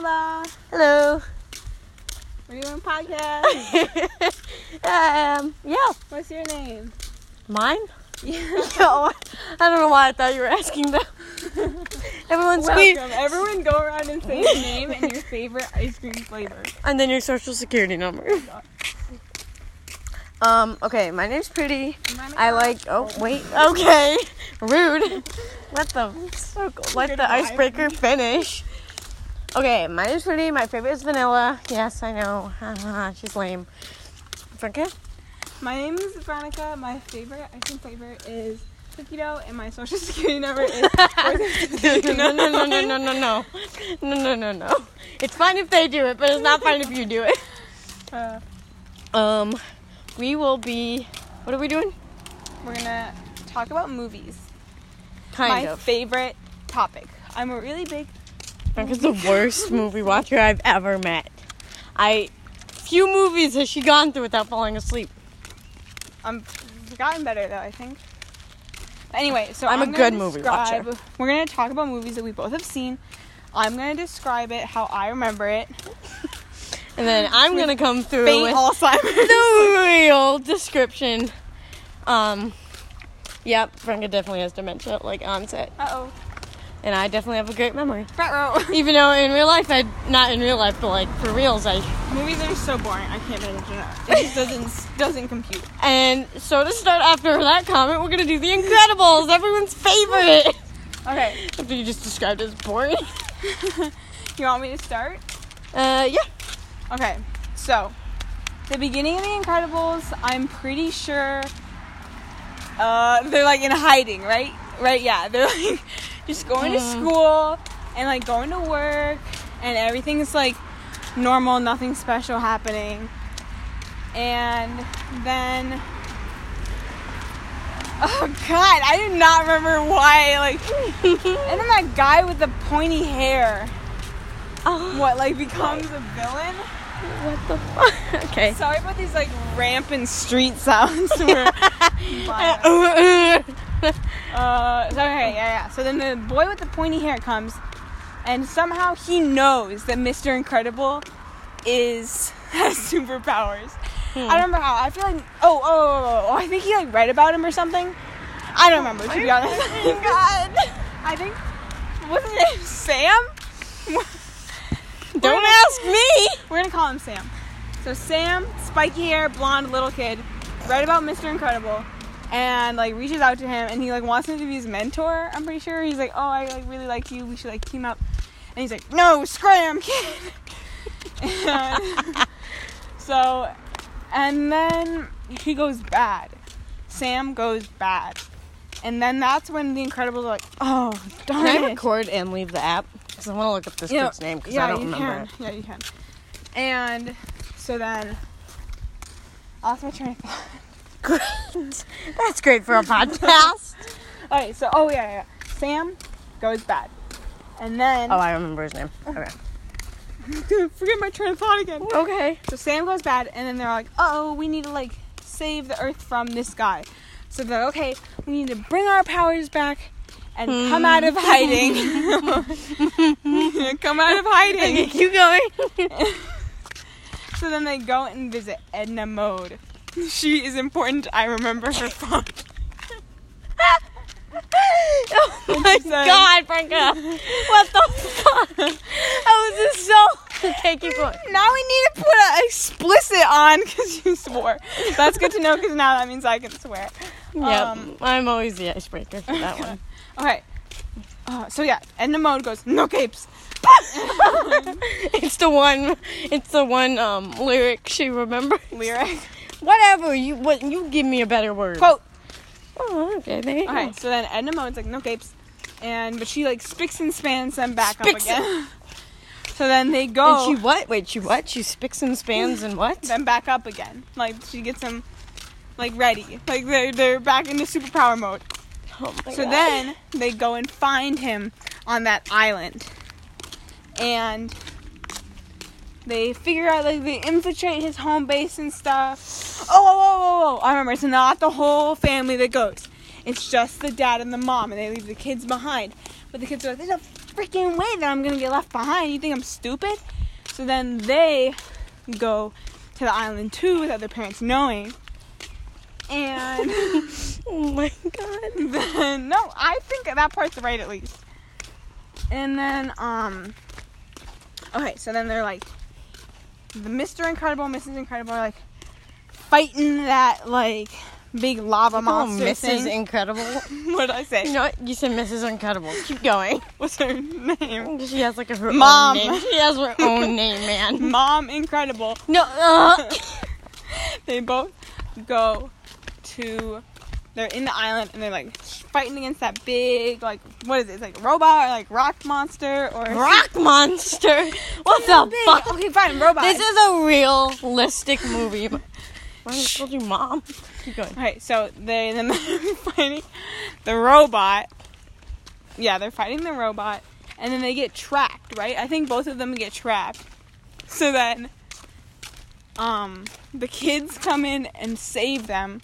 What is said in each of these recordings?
Hola. Hello. We're doing a podcast. um, yeah. What's your name? Mine? Yeah. Yo, I don't know why I thought you were asking that. Everyone's sweet. Welcome. Everyone go around and say your name and your favorite ice cream flavor. And then your social security number. Um, okay, my name's Pretty. I like, oh, wait. Okay. Rude. Let the, let the icebreaker finish. Okay, my is Pretty. My favorite is vanilla. Yes, I know. She's lame. Franca? My name is Veronica. My favorite ice cream flavor is cookie dough, and my social security number is. no, no, no, no, no, no, no. No, no, no, no. It's fine if they do it, but it's not fine if you do it. Uh, Um, we will be, what are we doing? we're gonna talk about movies. Kind my of. favorite topic. I'm a really big. Franca's the worst movie watcher I've ever met. I, few movies has she gone through without falling asleep. I'm gotten better though. I think. Anyway, so I'm a gonna good movie watcher. We're gonna talk about movies that we both have seen. I'm gonna describe it how I remember it. And then I'm gonna come through Faint with Alzheimer's. the real description. Um, yep, Franca definitely has dementia, like onset. Uh oh. And I definitely have a great memory. Front row. Even though in real life, I not in real life, but like for reals, I. Movies are so boring. I can't to It It just doesn't doesn't compute. And so to start after that comment, we're gonna do The Incredibles, everyone's favorite. Okay. After you just described as boring. You want me to start? Uh, yeah. Okay. So, the beginning of The Incredibles, I'm pretty sure uh, they're like in hiding, right? Right? Yeah. They're like just going to Mm. school and like going to work, and everything's like normal, nothing special happening. And then. Oh god, I do not remember why. Like, and then that guy with the pointy hair, Oh, what like becomes a villain? What the fuck? Okay. Sorry about these like rampant street sounds. We're- uh, uh, so, okay, yeah, yeah. So then the boy with the pointy hair comes, and somehow he knows that Mr. Incredible is has superpowers. I don't remember how. I feel like oh, oh, oh, oh, I think he like read about him or something. I don't remember to be honest. God. I think what's his name? Sam. Don't ask me. We're gonna call him Sam. So Sam, spiky hair, blonde little kid, read about Mr. Incredible, and like reaches out to him, and he like wants him to be his mentor. I'm pretty sure he's like, oh, I like really like you. We should like team up. And he's like, no, scram, kid. and so, and then he goes bad. Sam goes bad. And then that's when the Incredibles are like, oh, darn Can I it. record and leave the app? Because I want to look up this Yeah, kid's name because yeah, I don't you remember. Can. Yeah, you can. And so then, I lost my train of thought. Great. That's great for a podcast. All right. so oh yeah, yeah. Sam goes bad, and then oh, I remember his name. Okay. forget my train of thought again. Okay. So Sam goes bad, and then they're like, oh, we need to like save the Earth from this guy. So they're like, okay, we need to bring our powers back and come out of hiding. come out of Okay, hiding. keep going. So then they go and visit Edna Mode. She is important. I remember her from. oh my god, Franca. What the fuck? Is this so. Okay, keep going. Now we need to put a explicit on because you swore. That's good to know because now that means I can swear. Yep. Um, I'm always the icebreaker for that one. Okay. Uh, so yeah, Edna Mode goes no capes. it's the one. It's the one um lyric she remembers. Lyric Whatever you what you give me a better word. quote. Oh, okay. There you Okay, go. so then Edna Mode's like no capes, and but she like spicks and spans them back Spicks up again. so then they go. And she what? Wait, she what? She spicks and spans and what? then back up again. Like she gets them like ready. Like they're they're back into superpower mode. Oh So God. then they go and find him on that island. And they figure out like they infiltrate his home base and stuff. Oh, oh, oh, oh. I remember it's not the whole family that goes. It's just the dad and the mom and they leave the kids behind. But the kids are like, there's a freaking way that I'm gonna get left behind. You think I'm stupid? So then they go to the island too without their parents knowing. And Oh my god. then no, I think that part's right at least. And then um okay, so then they're like the Mr. Incredible, Mrs. Incredible are like fighting that like big lava monster. Oh, Mrs. thing. Incredible. what did I say? You know what? You said Mrs. Incredible. Keep going. What's her name? She has like a her Mom. own name. She has her own name, man. Mom Incredible. No. Uh, They both go to they're in the island and they're like fighting against that big like what is it? It's like robot or like rock monster or rock monster. What the big. fuck? Okay, fine, robot. This is a realistic movie. Why I told you, mom? Keep going. Okay, so they then they're fighting the robot. Yeah, they're fighting the robot, and then they get trapped. Right? I think both of them get trapped. So then, um, the kids come in and save them,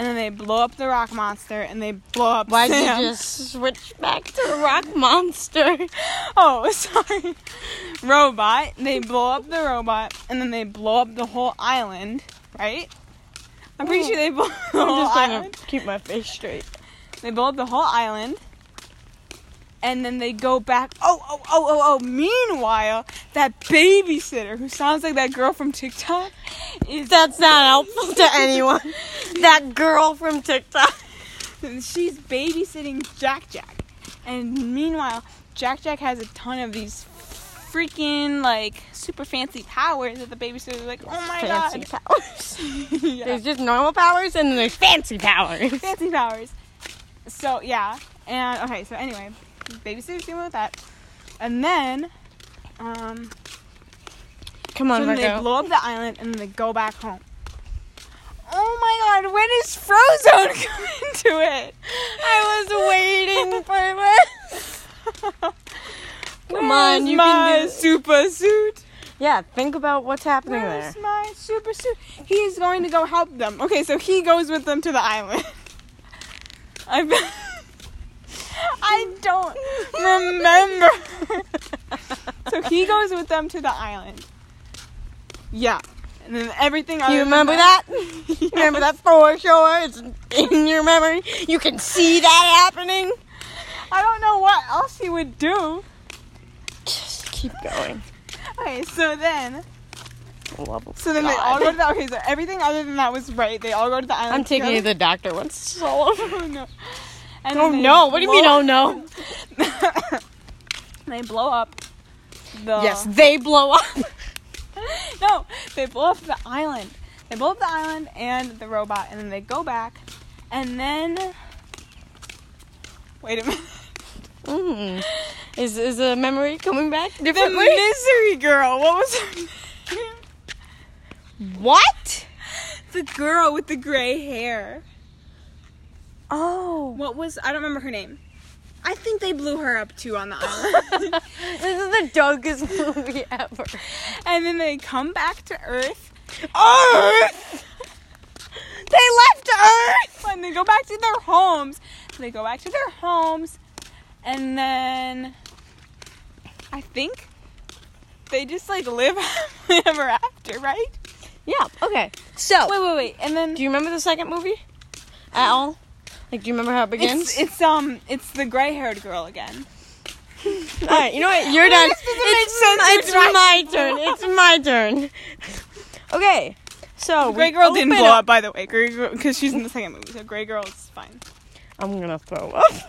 and then they blow up the rock monster, and they blow up. Why'd Sam. you just switch back to rock monster? Oh, sorry. Robot. They blow up the robot, and then they blow up the whole island. Right? I'm pretty oh. sure they blow up the I'm whole just trying island. to keep my face straight. They blow up the whole island. And then they go back. Oh, oh, oh, oh, oh. Meanwhile, that babysitter who sounds like that girl from TikTok is That's not helpful to anyone. That girl from TikTok. she's babysitting Jack Jack. And meanwhile, Jack Jack has a ton of these freaking like super fancy powers that the babysitter's like, oh my fancy god. powers. yeah. There's just normal powers and then there's fancy powers. fancy powers. So yeah, and okay. So anyway, babysitter's dealing with that, and then um, Come on, so then they blow up the island and then they go back home. Oh my god, when is Frozone coming to it? I was waiting for this. Come on, you my can do it. super suit. Yeah, think about what's happening Where's there. my super suit? He's going to go help them. Okay, so he goes with them to the island. I I don't remember. so he goes with them to the island. Yeah. And then everything other You remember that? You remember that for sure? It's in your memory. You can see that happening. I don't know what else he would do. Just keep going. Okay, so then Love of so then they all go to the okay, so everything other than that was right. They all go to the island. I'm taking you to the doctor once. Oh no. And Oh no, what do you mean, oh no? they blow up the Yes, they blow up. no, they blow up the island. They blow up the island and the robot, and then they go back, and then wait a minute. Mm. Is is the memory coming back The misery girl. What was her name? what? The girl with the gray hair. Oh. What was? I don't remember her name. I think they blew her up too on the island. this is the darkest movie ever. and then they come back to Earth, Earth! They left Earth! and they go back to their homes. They go back to their homes, and then I think they just like live ever after, right? Yeah, okay. So, Wait, wait, wait, and then do you remember the second movie? At all? Like, do you remember how it begins? it's it's um it's the gray-haired girl again. Alright, you know what? You're done. This doesn't make It's, it's my turn. It's my turn. Okay, so. Gray girl didn't blow up- up, by the way. Gray girl because she's in the second movie, so gray girl is fine. I'm gonna throw up.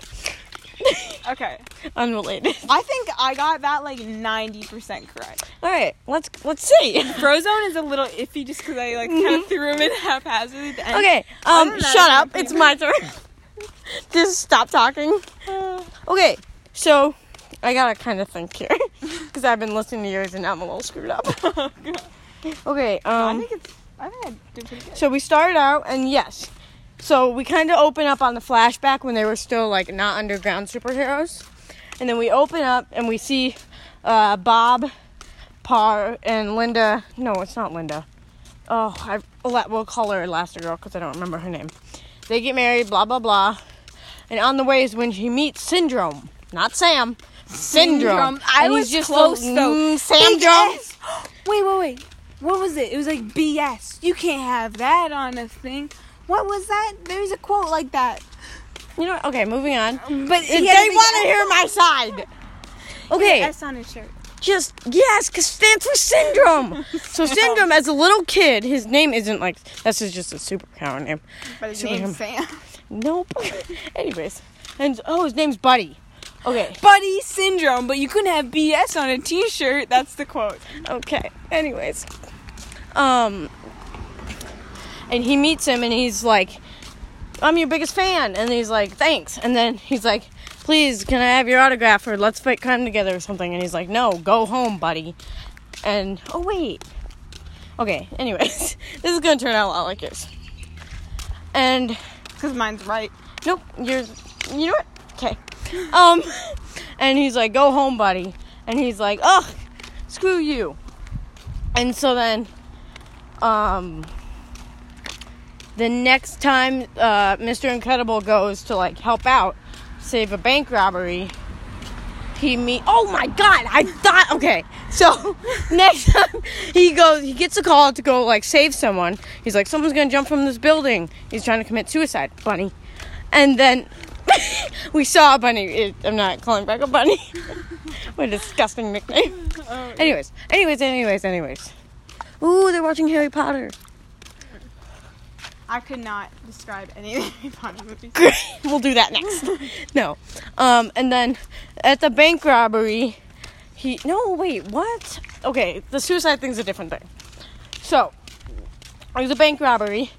Okay, Unrelated. I think I got that like ninety percent correct. Alright, let's let's see. Frozone is a little iffy just because I like kind of threw him in haphazardly. Okay, um, shut up. It's my turn. Just stop talking. Okay, so I gotta kind of think here because I've been listening to yours and I'm a little screwed up. Okay, I um, think it's. I think I did pretty good. so we started out and yes, so we kind of open up on the flashback when they were still like not underground superheroes, and then we open up and we see uh, Bob, Parr, and Linda. No, it's not Linda. Oh, I we'll call her Elastigirl because I don't remember her name. They get married, blah blah blah, and on the way is when she meets Syndrome, not Sam, syndrome. I And was just a, close though. mm, Big syndrome. Wait, wait, wait. What was it? It was like BS. You can't have that on a thing. What was that? There's a quote like that. You know what? Okay, moving on. But They he had a big want to hear my side. Okay, S on his shirt. just yes, cause stands for syndrome. So syndrome, as a little kid, his name isn't like this is just a superpower name. But his Super name's Sam. Nope. Anyways, and oh, his name's Buddy. Okay. Buddy syndrome, but you couldn't have BS on a T-shirt. That's the quote. Okay. Anyways, um, and he meets him, and he's like, "I'm your biggest fan," and he's like, "Thanks," and then he's like, "Please, can I have your autograph or let's fight crime together or something?" And he's like, "No, go home, buddy." And oh wait. Okay. Anyways, this is gonna turn out a lot like yours. And Because mine's right. Nope, you're. You know what? Okay. Um, and he's like, "Go home, buddy." And he's like, "Ugh, screw you." And so then, um, the next time uh, Mr. Incredible goes to like help out, save a bank robbery, he meet. Oh my God! I thought. Okay, so next time he goes, he gets a call to go like save someone. He's like, "Someone's gonna jump from this building." He's trying to commit suicide, bunny. And then we saw a bunny. It, I'm not calling back a bunny. what a disgusting nickname. Oh, Anyways, anyways, anyways, anyways. Ooh, they're watching Harry Potter. I could not describe any of the Harry Potter movies. Great. We'll do that next. no. Um, and then at the bank robbery, he. No, wait, what? Okay, the suicide thing's a different thing. So, there's a bank robbery.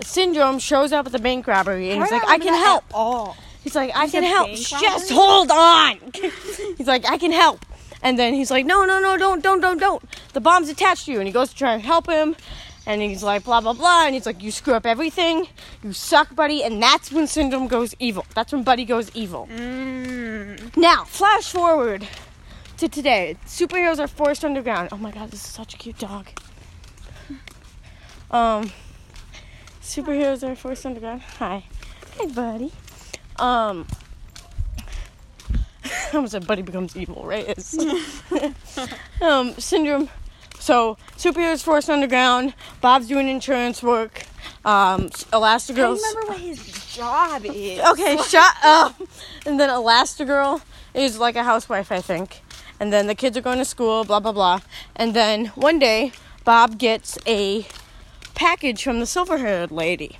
Syndrome shows up at the bank robbery and he's like, I can help. all. He's like, I can help. Just hold on. he's like, I can help. And then he's like, No, no, no, don't, don't, don't, don't. The bomb's attached to you. And he goes to try and help him. And he's like, blah, blah, blah. And he's like, You screw up everything. You suck, buddy. And that's when Syndrome goes evil. That's when Buddy goes evil. Mm. Now, flash forward to today. Superheroes are forced underground. Oh my god, this is such a cute dog. Um, superheroes are forced underground. Hi, hi, buddy. Um, I almost said Buddy becomes evil, right? It's, um, syndrome. So superheroes Force underground. Bob's doing insurance work. Um, I Elastigirl's. remember what his job is. Okay, shut up. And then Elastigirl is like a housewife, I think. And then the kids are going to school, blah, blah, blah. And then one day, Bob gets a package from the silver haired lady.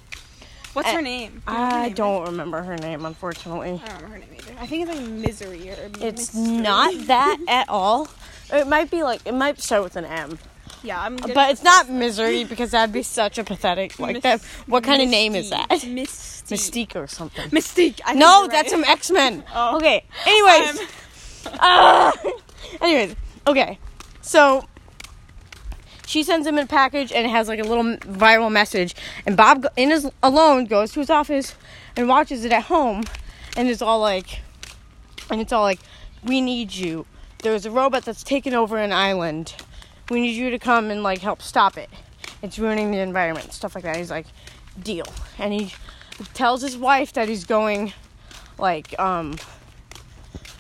What's her name? Do you know her I name don't remember her name, unfortunately. I don't remember her name either. I think it's like Misery or. It's Mystery. not that at all. It might be like, it might start with an M. Yeah, I'm. But it's not Misery because that'd be such a pathetic, like Mys- that. What kind of name is that? Mystique. Mystique or something. Mystique. I No, that's right. some X Men. Oh. Okay. Anyways. Um, Ah! anyways, okay. So she sends him a package and it has like a little viral message. And Bob, in his alone, goes to his office and watches it at home, and it's all like, and it's all like, we need you. There's a robot that's taken over an island. We need you to come and like help stop it. It's ruining the environment, stuff like that. He's like, deal. And he tells his wife that he's going, like, um,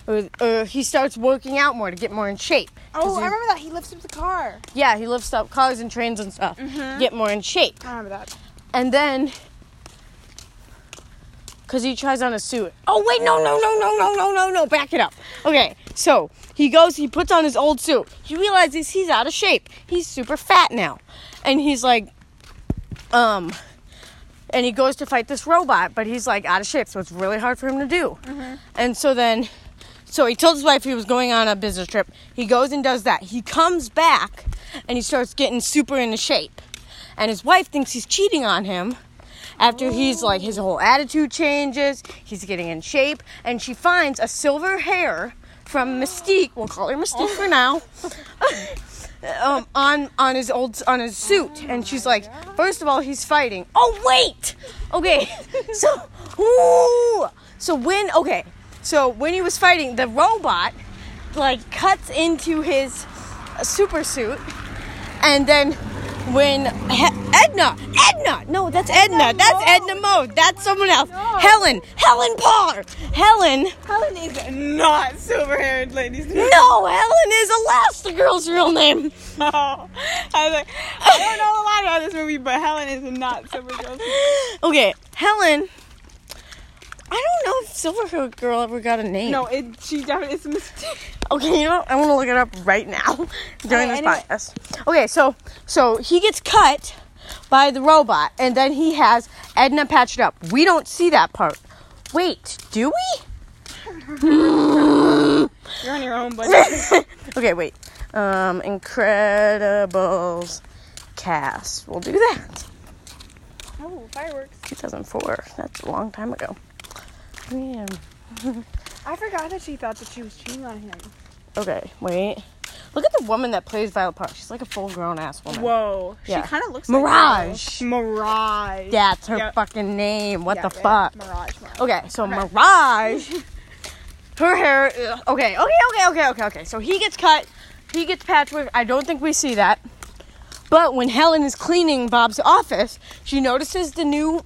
or, or he starts working out more to get more in shape. oh, he- I remember that. He lifts up the car. Yeah, he lifts up cars and trains and stuff, Mhm. get more in shape. I remember that. And then, because he tries on a suit. Oh, wait, no, no, no, no, no, no, no, no, back it up. Okay, so he goes, he puts on his old suit. He realizes he's out of shape. He's super fat now. And he's like, um, and he goes to fight this robot, but he's like out of shape, so it's really hard for him to do. And so then, so he told his wife he was going on a business trip. He goes and does that. He comes back and he starts getting super into shape. And his wife thinks he's cheating on him after he's like, his whole attitude changes, he's getting in shape, and she finds a silver hair from Mystique, we'll call her Mystique for now. um, on on his old on his suit, and she's like, first of all, he's fighting. Oh wait, okay, so ooh, so when okay, so when he was fighting, the robot like cuts into his super suit, and then when he- Edna, Edna, no, that's Edna, that's Edna Mode, that's someone else. Helen, Helen Parr, Helen. Helen is not silver-haired, ladies. No, Helen is Elastigirl's real name. No. I was like, I don't know a lot about this movie, but Helen is not Supergirl. Okay, Helen. I don't know if Silver Girl ever got a name. No, it, she definitely is a mistake. Okay, you know what? I want to look it up right now during Okay, this anyway. podcast. Okay, so so he gets cut by the robot, and then he has Edna patched up. We don't see that part. Wait, do we? You're on your own, buddy. okay, wait. Um, Incredibles cast. We'll do that. oh, fireworks. 2004. That's a long time ago. Yeah. I forgot that she thought that she was cheating on him. Okay, wait. Look at the woman that plays Violet Parr. She's like a full grown ass woman. Whoa. Yeah. She kind of looks Mirage. like. Mirage. That's her Yep. fucking name. What the fuck? Mirage. Mirage. Okay, so Okay. Mirage, her hair. ugh, Okay, okay, okay, okay, okay, okay. So he gets cut. He gets patchwork. I don't think we see that. But when Helen is cleaning Bob's office, she notices the new,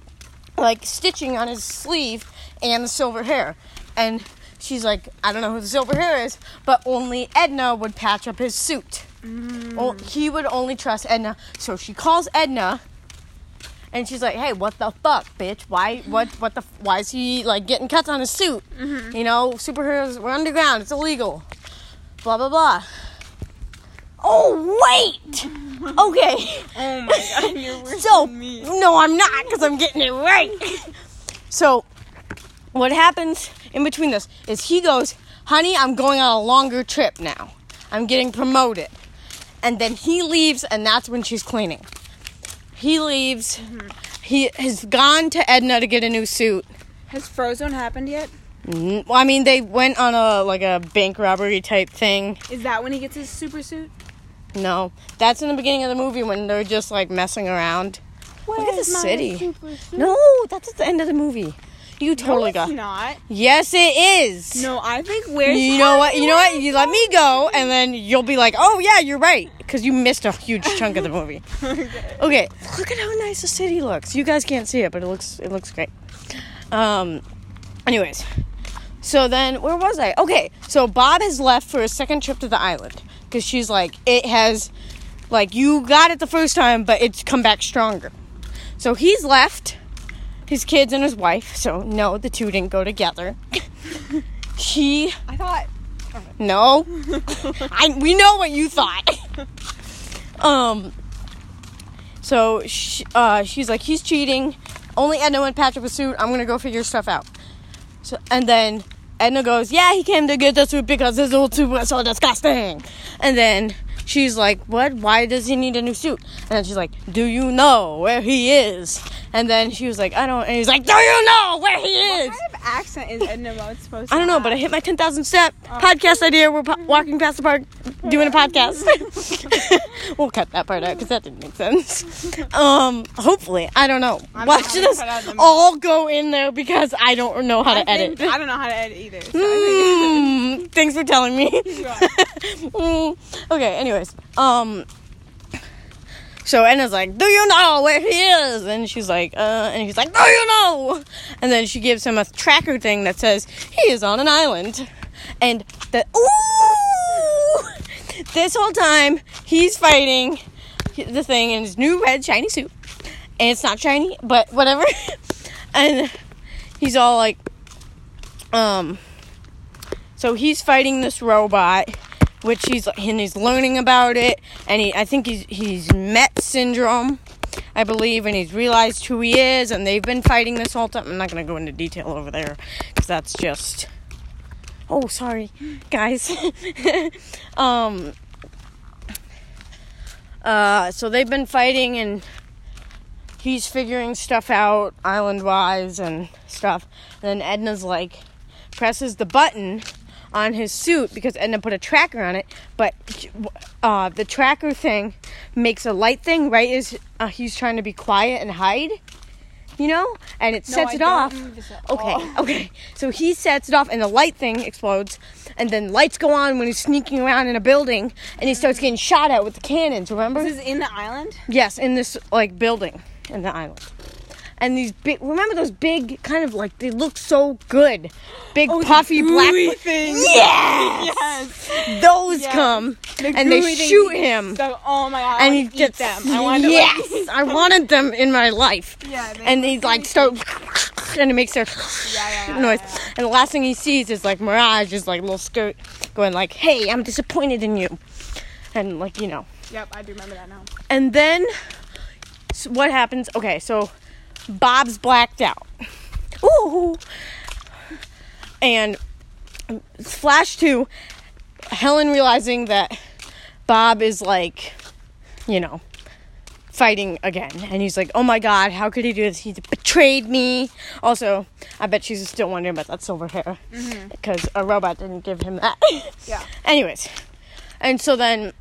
like, stitching on his sleeve and the silver hair. And she's like, I don't know who the silver hair is, but only Edna would patch up his suit. Oh, he would only trust Edna. So she calls Edna and she's like, "Hey, what the fuck, bitch? Why? What? What the? Why is he like getting cuts on his suit? Mm-hmm. You know, superheroes. We're underground. It's illegal. Blah blah blah." Oh wait. Okay. Oh my god, you're worse So than me. no, I'm not because I'm getting it right. so what happens in between this is he goes, "Honey, I'm going on a longer trip now. I'm getting promoted," and then he leaves, and that's when she's cleaning. He leaves. Mm-hmm. He has gone to Edna to get a new suit. Has Frozone happened yet? Well, I mean, they went on a like a bank robbery type thing. Is that when he gets his super suit? No, that's in the beginning of the movie when they're just like messing around. Look at the city. No, that's at the end of the movie. You totally no, got. not. Yes, it is. No, I think where's You know what? You know what? You let me go, and then you'll be like, "Oh yeah, you're right," because you missed a huge chunk of the movie. okay. Okay, look at how nice the city looks. You guys can't see it, but it looks it looks great. Um, anyways, so then where was I? Okay, so Bob has left for a second trip to the island because she's like, it has, like you got it the first time, but it's come back stronger. So he's left his kids and his wife. So no, the two didn't go together. she I thought. no. I we know what you thought. um so she, uh, she's like he's cheating. Only Edna went Patrick up a suit. I'm going to go figure stuff out. So and then Edna goes, "Yeah, he came to get the suit because his old suit was so disgusting." And then she's like, "What? Why does he need a new suit?" And she's like, "Do you know where he is?" And then she was like, "I don't." And he's like, "Do you know where he is?" What kind of accent is Edna Mode supposed to I don't know, have? but I hit my 10,000 step podcast idea. We're po- walking past the park doing a podcast. we'll cut that part out because that didn't make sense. Um, hopefully, I don't know. I'm Watch not gonna this cut out the- all go in there because I don't know how I to edit. think- I don't know how to edit either. So Mm, thanks for telling me. think you are. Mm, okay, anyways. Um so Edna's like, Do you know where he is? And she's like, uh and he's like, Do you know? And then she gives him a tracker thing that says he is on an island. And the ooh this whole time he's fighting the thing in his new red shiny suit. And it's not shiny, but whatever. and he's all like um so he's fighting this robot, which he's and he's learning about it, and he I think he's he's met syndrome, I believe, and he's realized who he is, and they've been fighting this whole time. I'm not gonna go into detail over there, because that's just. Oh, sorry, guys. um. Uh, so they've been fighting, and he's figuring stuff out island wise and stuff. And then Edna's like presses the button on his suit because Edna put a tracker on it, but uh, the tracker thing makes a light thing right as uh, he's trying to be quiet and hide. you know, and it No, sets I it off. remember this at Okay, all. okay. So he sets it off, and the light thing explodes, and then lights go on when he's sneaking around in a building, and he starts getting shot at with the cannons. Remember? This is in the island. Yes, in this like building in the island. And these big, remember those big kind of like they look so good, big Oh, puffy black things. Yes, Yes. those Yes. come The and they shoot him, So, oh my god! And he gets them. I wanted to, like, yes, I wanted them in my life. Yeah. They And they like start, and it makes their Yeah, yeah, noise. And the last thing he sees is like Mirage is like little skirt going like, "Hey, I'm disappointed in you," and like you know. Yep, I do remember that now. And then s what happens? Okay, so Bob's blacked out. Ooh. And flash to Helen realizing that Bob is like, you know, fighting again. And he's like, oh my god, how could he do this? He betrayed me. Also, I bet she's still wondering about that silver hair mm-hmm. because a robot didn't give him that. Yeah. Anyways, and so then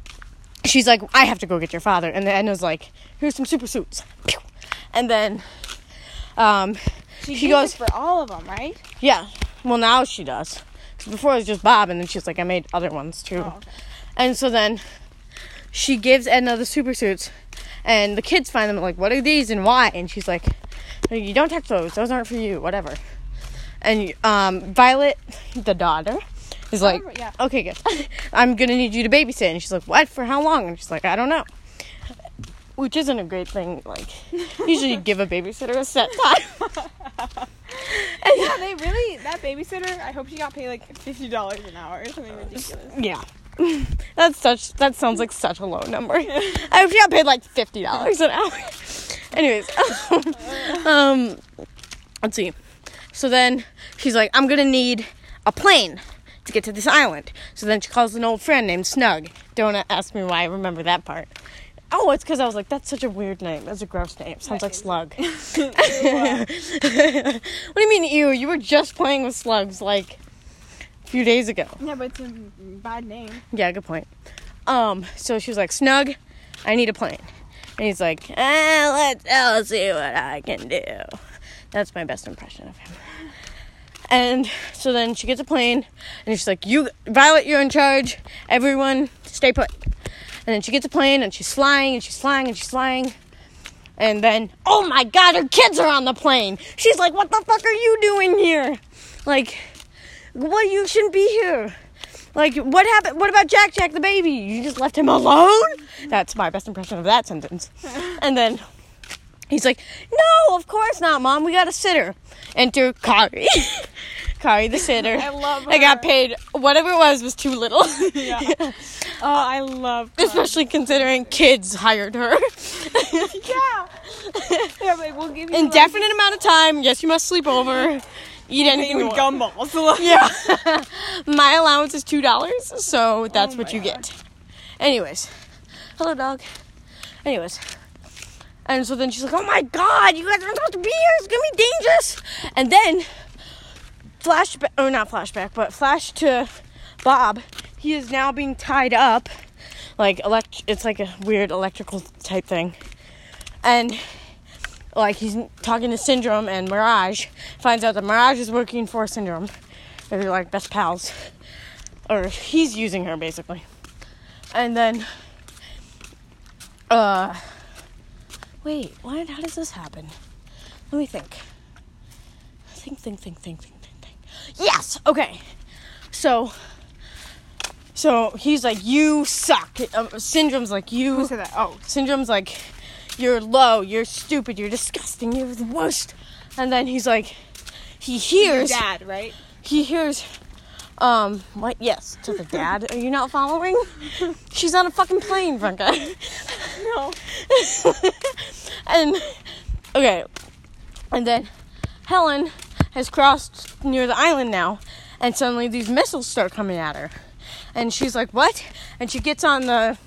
she's like, I have to go get your father. And then Edna's like, here's some super suits. Pew. And then um, She, She goes- for all of them, right? yeah, well, now she does. before it was just Bob, and then she's like, I made other ones too. Oh, okay. And so then she gives Edna the super suits, and the kids find them like, what are these and why? And she's like, you don't touch those. Those aren't for you. Whatever. And um, Violet, the daughter, is like, remember- yeah. okay, good. I'm gonna need you to babysit. And she's like, what? For how long? And she's like, I don't know. Which isn't a great thing. Like, usually you give a babysitter a set time. and Yeah, they really that babysitter. I hope she got paid like fifty dollars an hour or something ridiculous. Yeah. That's such that sounds like such a low number. I hope she got paid like fifty dollars an hour. Anyways, um let's see. So then she's like, I'm gonna need a plane to get to this island. So then she calls an old friend named Snug. Don't ask me why I remember that part. Oh, it's because I was like, that's such a weird name. That's a gross name. Sounds like slug. what do you mean, ew? You were just playing with slugs like a few days ago. Yeah, but it's a bad name. Yeah, good point. Um, so she was like, Snug, I need a plane. And he's like, eh, let's I'll see what I can do. That's my best impression of him. And so then she gets a plane, and she's like, "You, Violet, you're in charge. Everyone, stay put." And then she gets a plane, and she's flying, and she's flying, and she's flying. And then, oh my God, her kids are on the plane. She's like, "What the fuck are you doing here? Like, what? You shouldn't be here." Like, what happened? What about Jack Jack the baby? You just left him alone? That's my best impression of that sentence. And then he's like, No, of course not, Mom. We got a sitter. Enter Kari. Kari the sitter. I love I got paid, whatever it was, was too little. Yeah. oh, I love. her. Especially considering kids hired her. yeah. Yeah, but we'll give you like, Indefinite amount of time. Yes, you must sleep over. Eat anything with gumballs. Yeah. My allowance is two dollars, so that's Oh what you God. get. Anyways, hello dog. Anyways, and so then she's like, "Oh my god, you guys aren't supposed to be here. It's gonna be dangerous." And then flashback, or not flashback, but flash to Bob. He is now being tied up, like elect. It's like a weird electrical type thing, and like he's talking to Syndrome and Mirage. Finds out that Mirage is working for Syndrome. They're like best pals, or he's using her basically. And then, uh, wait, what? How does this happen? Let me think, think, think, think, think, think. Yes. Okay. So. So he's like, you suck. Uh, Syndrome's like, you. Who said that? Oh, Syndrome's like, you're low, you're stupid, you're disgusting, you're the worst. And then he's like, he hears, Your dad, right? he hears, um, what? Yes, to the dad. Are you not following? She's on a fucking plane, Franca. No. and okay, and then Helen has crossed near the island now, and suddenly these missiles start coming at her, and she's like, "What?" And she gets on the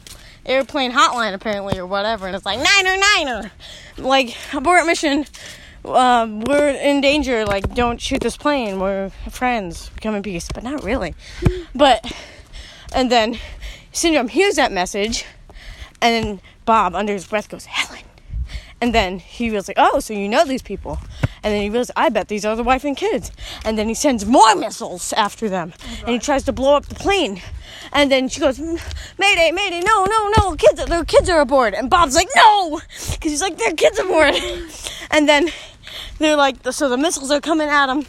airplane hotline apparently or whatever, and it's like niner niner, like abort mission. Um, we're in danger. Like, don't shoot this plane. We're friends. We come in peace, but not really. But and then Syndrome hears that message, and then Bob, under his breath, goes, Helen. And then he was like, "Oh, so you know these people?" And then he goes, "I bet these are the wife and kids." And then he sends more missiles after them, and he tries to blow up the plane. And then she goes, "Mayday, mayday! No, no, no! Kids, their kids are aboard!" And Bob's like, "No," because he's like, "Their kids are aboard." and then they're like, so the missiles are coming at him.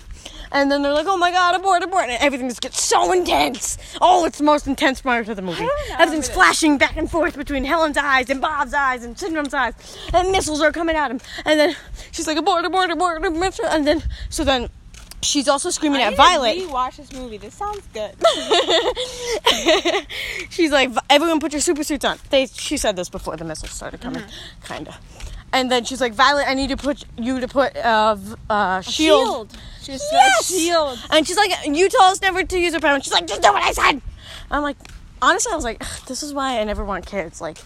And then they're like, oh my god, abort, abort. And everything just gets so intense. Oh, it's the most intense part of the movie. Everything's flashing back and forth between Helen's eyes and Bob's eyes and Syndrome's eyes. And missiles are coming at him. And then she's like, abort, abort, abort. And then, so then she's also screaming I at Violet. to rewatch this movie. This sounds good. she's like, everyone put your super suits on. They, she said this before the missiles started coming, Mm-hmm. kind of. And then she's like, Violet, I need to put you to put uh, uh, shield. She just Yes! said shield. And she's like, you told us never to use a. And she's like, just do what I said. I'm like, honestly, I was like, this is why I never want kids. Like,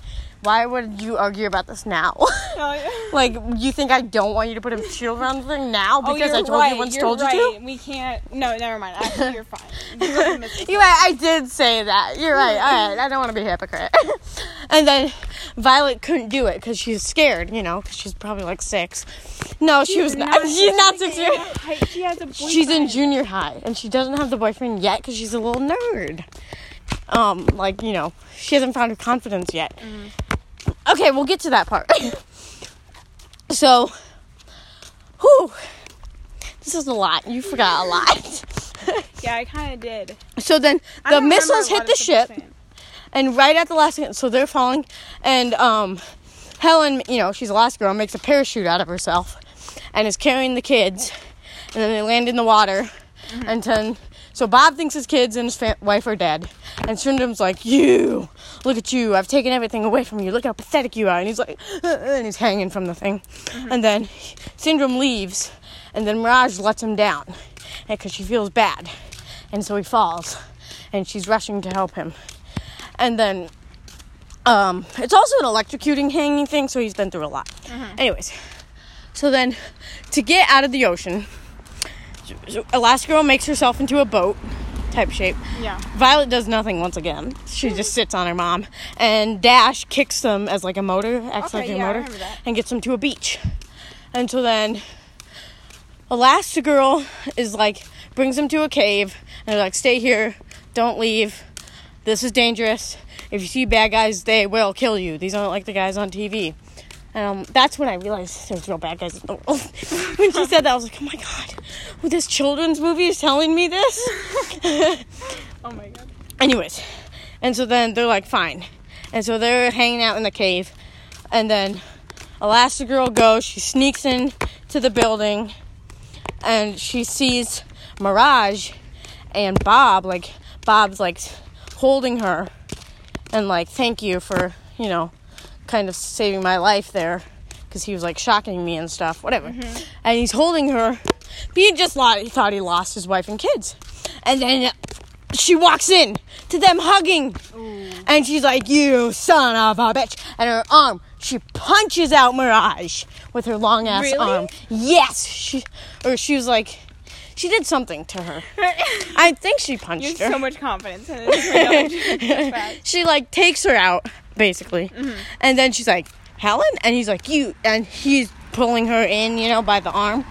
why would you argue about this now? Oh, yeah. like, you think I don't want you to put a shield around the thing now Oh, because you're I told right. you once you're told right. you to? We can't. No, never mind. Actually, you're fine. You wasn't missing You're right, I did say that. You're right. All right, I don't want to be a hypocrite. and then Violet couldn't do it because she's scared, you know, because she's probably like six. No, she was not. She's not six years. She has a boyfriend. She's in junior high and she doesn't have the boyfriend yet because she's a little nerd. Um, like you know, she hasn't found her confidence yet. Okay, we'll get to that part. so, whew, this is a lot. You forgot a lot. Yeah, I kind of did. so then the missiles hit the ship, and right at the last second, so they're falling, and um, Helen, you know, she's the last girl, makes a parachute out of herself, and is carrying the kids, and then they land in the water, and then so Bob thinks his kids and his fa- wife are dead, and Syndrome's like, "You, look at you! I've taken everything away from you. Look how pathetic you are!" And he's like, "Uh, uh," and he's hanging from the thing, and then Syndrome leaves, and then Mirage lets him down, because she feels bad, and so he falls, and she's rushing to help him, and then um, it's also an electrocuting hanging thing, so he's been through a lot. Anyways, so then to get out of the ocean, Elastigirl makes herself into a boat type shape. Yeah. Violet does nothing once again. She just sits on her mom, and Dash kicks them as like a motor, acts Okay, like a yeah, motor, and gets them to a beach. And so then Elastigirl is like brings them to a cave, and they're like, "Stay here, don't leave. This is dangerous. If you see bad guys, they will kill you. These aren't like the guys on TV." And um, that's when I realized there's real bad guys in the world. when she said that, I was like, "Oh my god, well, this children's movie is telling me this." Oh my god. Anyways, and so then they're like, fine. And so they're hanging out in the cave. And then Elastigirl goes, she sneaks in to the building and she sees Mirage and Bob. Like, Bob's like holding her and like, thank you for, you know, kind of saving my life there. Because he was like shocking me and stuff, whatever. Mm-hmm. And he's holding her. But he just thought, he thought he lost his wife and kids. And then she walks in to them hugging. And she's like, You son of a bitch. And her arm, she punches out Mirage with her long ass Really? arm. Yes. She or she was like she did something to her. I think she You punched have her. so much confidence in this. she like takes her out, basically. Mm-hmm. And then she's like, Helen? And he's like, You and he's pulling her in, you know, by the arm.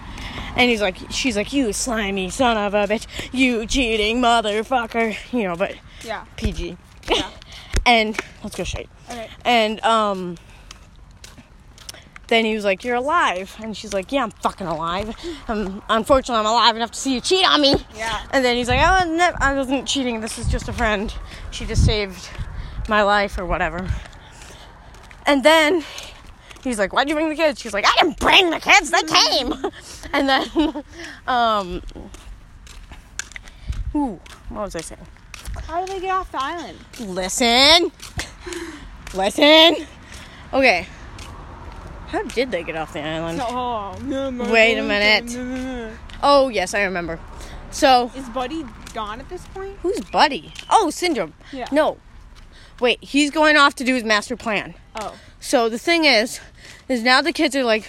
And he's like, she's like, you slimy son of a bitch, you cheating motherfucker, you know, but yeah. PG. Yeah. and let's go straight. Okay. And um, then he was like, "You're alive," and she's like, "Yeah, I'm fucking alive. Um, unfortunately, I'm alive enough to see you cheat on me." Yeah. And then he's like, "I was never, I wasn't cheating. This is just a friend. She just saved my life or whatever." And then he's like, "Why'd you bring the kids?" She's like, "I didn't bring the kids. They came." and then, um, ooh, what was I saying? How did they get off the island? Listen. Listen. Okay. How did they get off the island? Oh, Wait a minute. Oh, yes, I remember. So, Is Buddy gone at this point? who's Buddy? Oh, Syndrome. Yeah. No. Wait, he's going off to do his master plan. Oh. So the thing is, is now the kids are like,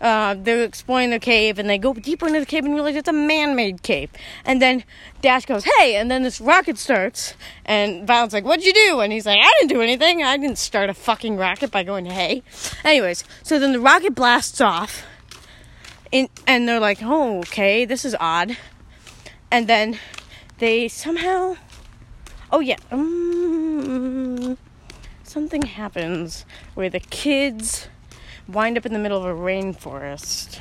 uh, they're exploring the cave and they go deeper into the cave and realize it's a man-made cave. And then Dash goes, "Hey!" And then this rocket starts, and Violet's like, "What'd you do?" And he's like, "I didn't do anything. I didn't start a fucking rocket by going hey." Anyways, so then the rocket blasts off, in, and they're like, "Oh, okay, this is odd." And then they somehow, oh yeah, um, something happens where the kids wind up in the middle of a rainforest.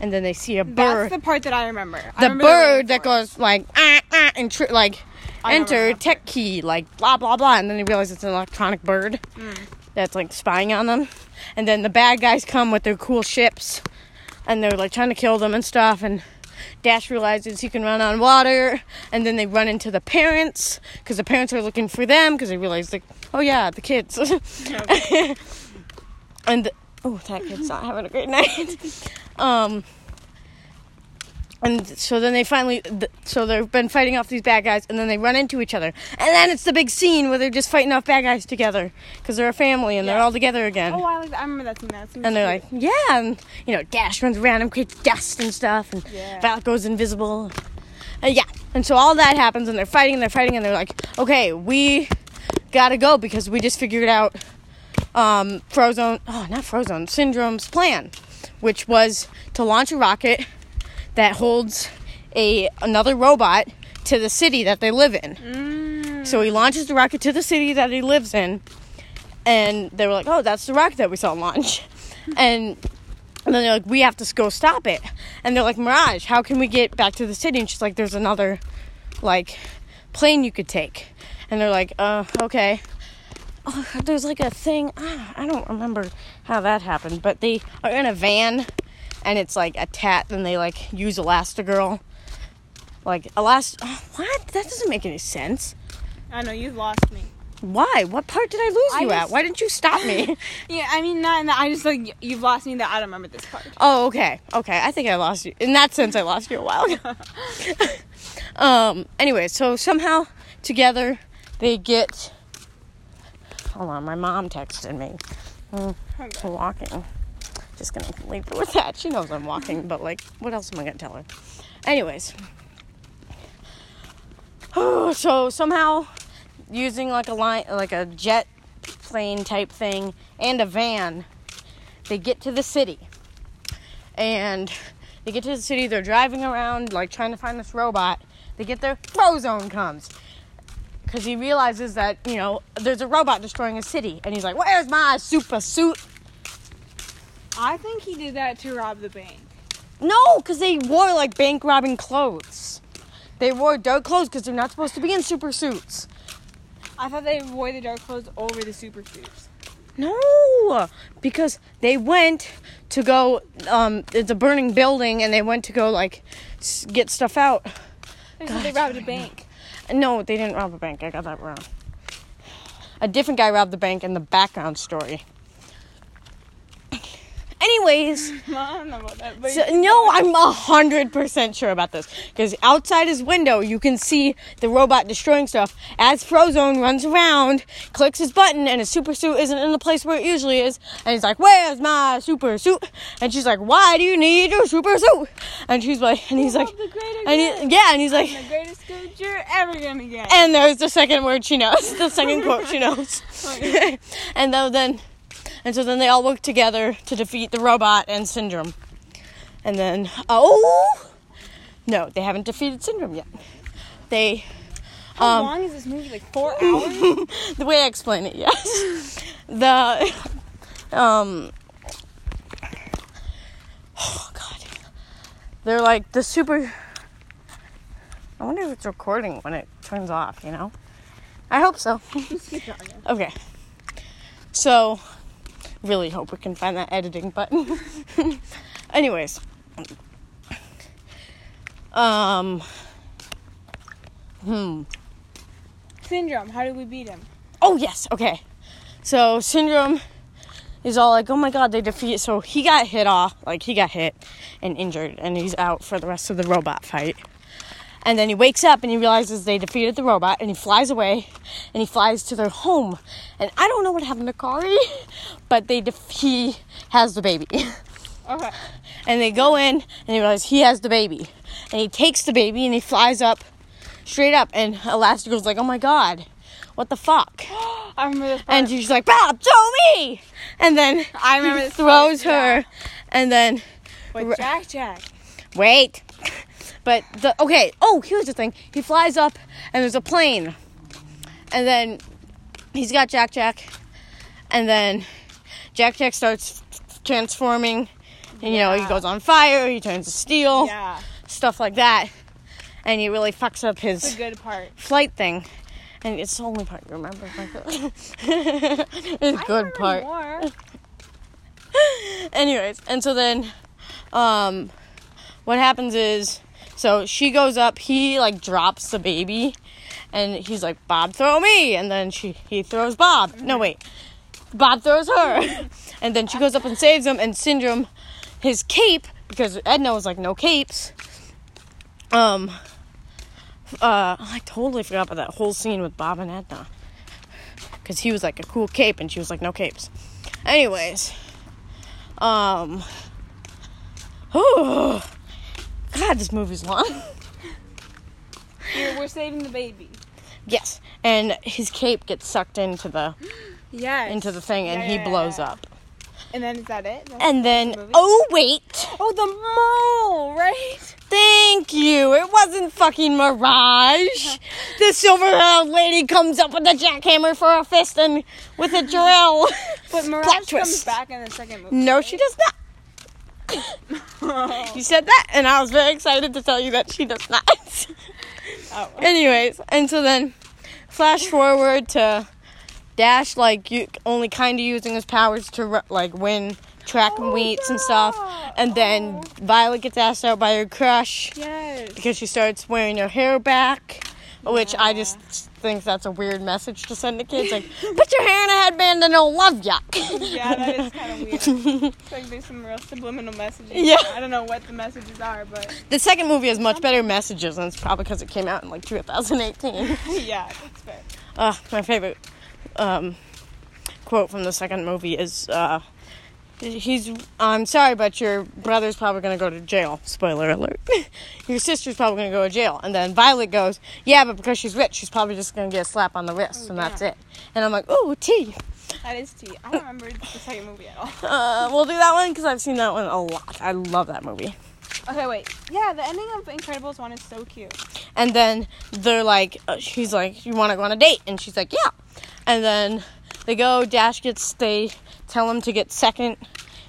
And then they see a bird. That's the part that I remember. I the remember bird that goes like ah, ah, and tr- like I enter tech key like blah blah blah and then they realize it's an electronic bird Hmm. that's like spying on them and then the bad guys come with their cool ships and they're like trying to kill them and stuff and Dash realizes he can run on water and then they run into the parents because the parents are looking for them because they realize like oh yeah the kids and the, oh that kid's not having a great night um and so then they finally th- so they've been fighting off these bad guys and then they run into each other and then it's the big scene where they're just fighting off bad guys together because they're a family and they're all together again Oh, I like that. I remember that scene. That scene and they're was like, yeah, and you know, Dash runs around and creates dust and stuff, and Yeah. Violet goes invisible. Uh, yeah, and so all that happens, and they're fighting, and they're fighting, and they're like, okay, we gotta go because we just figured out um, Frozone, oh, not Frozone, Syndrome's plan, which was to launch a rocket that holds a another robot to the city that they live in. Mm. So he launches the rocket to the city that he lives in, and they were like, "Oh, that's the rocket that we saw launch," and. And then they're like, we have to go stop it. And they're like, Mirage, how can we get back to the city? And she's like, there's another, like, plane you could take. And they're like, uh, okay. Oh, there's like a thing. ah, I don't remember how that happened, but they are in a van, and it's like a tat. And they like use Elastigirl, like Elast. Oh, what? That doesn't make any sense. I know you've lost me. Why? What part did I lose I you at? Why didn't you stop me? Yeah, I mean not in that. I just like you've lost me. That I don't remember this part. oh, okay. Okay. I think I lost you. In that sense, I lost you a while ago. um. Anyway, so somehow together they get. Hold on, my mom texted me. Mm, Okay. Walking. Just gonna leave her with that. She knows I'm walking, but like, what else am I gonna tell her? Anyways. so somehow using like a line like a jet plane type thing and a van they get to the city and they get to the city they're driving around like trying to find this robot they get there frozone comes because he realizes that you know there's a robot destroying a city and he's like where's my super suit I think he did that to rob the bank. no because they wore like bank robbing clothes they wore dark clothes because they're not supposed to be in super suits I thought they wore the dark clothes over the super suits. No, because they went to go. Um, it's a burning building, and they went to go like s- get stuff out. They robbed a bank. No, they didn't rob a bank. I got that wrong. A different guy robbed the bank in the background story. Anyways, I don't know about that, but so, no, I'm a hundred percent sure about this because outside his window you can see the robot destroying stuff as Frozone runs around, clicks his button, and his super suit isn't in the place where it usually is, and he's like, "Where's my super suit?" And she's like, "Why do you need your super suit?" And she's like, and he's like, and he, yeah, and he's like, the greatest good you're ever gonna get. and there's the second word she knows, the second quote she knows. And though then, and so then they all work together to defeat the robot and Syndrome. And then, oh, no, they haven't defeated Syndrome yet. They, How um, long is this movie? Like four hours? the way I explain it, yes. the, um, oh god, they're like the super. I wonder if it's recording when it turns off. You know, I hope so. Just keep talking. Okay. So, really hope we can find that editing button. Anyways. Um. Hmm. Syndrome. How do we beat him? Oh, yes. Okay. So, Syndrome is all like, oh my god, they defeat. So, he got hit off. Like, he got hit and injured, and he's out for the rest of the robot fight. And then he wakes up and he realizes they defeated the robot and he flies away and he flies to their home. And I don't know what happened to Kari, but they def- he has the baby. Okay. and they go in and they realize he has the baby. And he takes the baby and he flies up straight up and Elastigirl's like, "Oh my god. What the fuck?" I remember this part. And she's like, "Bob, throw me!" And then I remember he this throws part, her yeah. and then with Jack Jack. Wait. But the okay. Oh, here's the thing. He flies up, and there's a plane, and then he's got Jack Jack, and then Jack Jack starts transforming, and you know he goes on fire. He turns to steel, Yeah. stuff like that, and he really fucks up his good part. flight thing. And it's the only part you remember. It's good part. Anyways, and so then, um, what happens is, so she goes up. He like drops the baby, and he's like, "Bob, throw me!" And then she he throws Bob. No wait, Bob throws her, and then she goes up and saves him. And Syndrome, his cape because Edna was like, "No capes." Um. Uh, I totally forgot about that whole scene with Bob and Edna. Because he was like a cool cape, and she was like, no capes. Anyways, um. Oh, God, this movie's long. Here, we're saving the baby. yes, and his cape gets sucked into the Yeah. into the thing, and Yeah, he blows yeah. up. And then is that it? That's And then, the oh wait, Oh, the mole, right? thank you. It wasn't fucking Mirage. Uh-huh. the silver-haired lady comes up with a jackhammer for a fist and with a drill. But Mirage comes back in the second movie. No, she does not. You said that, and I was very excited to tell you that she does not. oh. Anyways, and so then flash forward to Dash, like you only kind of using his powers to like win track Oh, meets and stuff, and then Oh. Violet gets asked out by her crush Yes. because she starts wearing her hair back. Which I just think that's a weird message to send to kids. Like, put your hair in a headband and they'll love ya. Yeah, that is kind of weird. It's like there's some real subliminal messages. Yeah. I don't know what the messages are, but The second movie has much better messages, and it's probably because it came out in like 2018. yeah, that's fair. uh, my favorite um, quote from the second movie is uh, he's I'm sorry, but your brother's probably gonna go to jail. Spoiler alert. your sister's probably gonna go to jail. And then Violet goes, Yeah, but because she's rich, she's probably just gonna get a slap on the wrist, Oh, and that's it. And I'm like, Oh, T. That is T. I don't remember the second movie at all. Uh, we'll do that one because I've seen that one a lot. I love that movie. Okay, wait. Yeah, the ending of Incredibles 1 is so cute. And then they're like, uh, she's like, you want to go on a date? And she's like, yeah. And then they go. Dash gets. They tell him to get second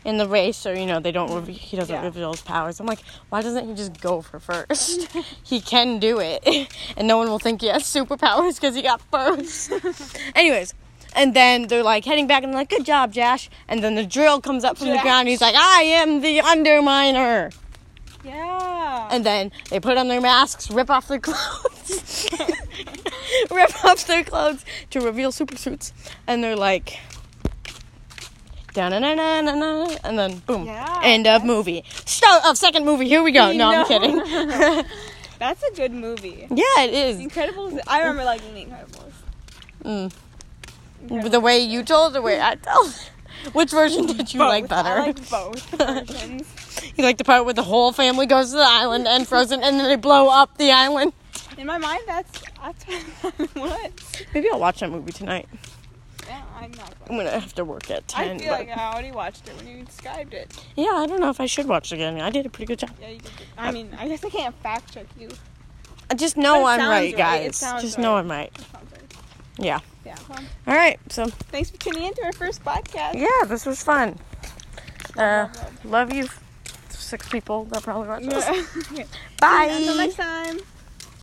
in the race, or you know, they don't. He doesn't Yeah. reveal his powers. I'm like, why doesn't he just go for first? he can do it, and no one will think he has superpowers because he got first. Anyways. And then they're like heading back and like, good job, Dash. And then the drill comes up from the ground. He's like, I am the Underminer. Yeah. And then they put on their masks, rip off their clothes, rip off their clothes to reveal super suits, and they're like, da na na na na and then boom, Yeah, end of movie. Start of second movie. Here we go. No, I'm kidding. That's a good movie. yeah, it is. Incredibles. I remember liking The Incredibles. Mm. The way you told, the way I told. Which version did you Both. like better? I like both versions. you like the part where the whole family goes to the island and Frozen, and then they blow up the island. In my mind, that's that's what. Maybe I'll watch that movie tonight. I'm not. I'm gonna have to work at ten. I feel but- like I already watched it when you described it. Yeah, I don't know if I should watch it again. I did a pretty good job. Yeah, you did. I mean, I guess I can't fact check you. I just know I'm right, right. It guys. sounds Just know right. I'm right. Right. Yeah. Yeah. Well, All right. So thanks for tuning in to our first podcast. yeah, this was fun. Uh, Love, you, six people that probably watch this. Bye. Until next time.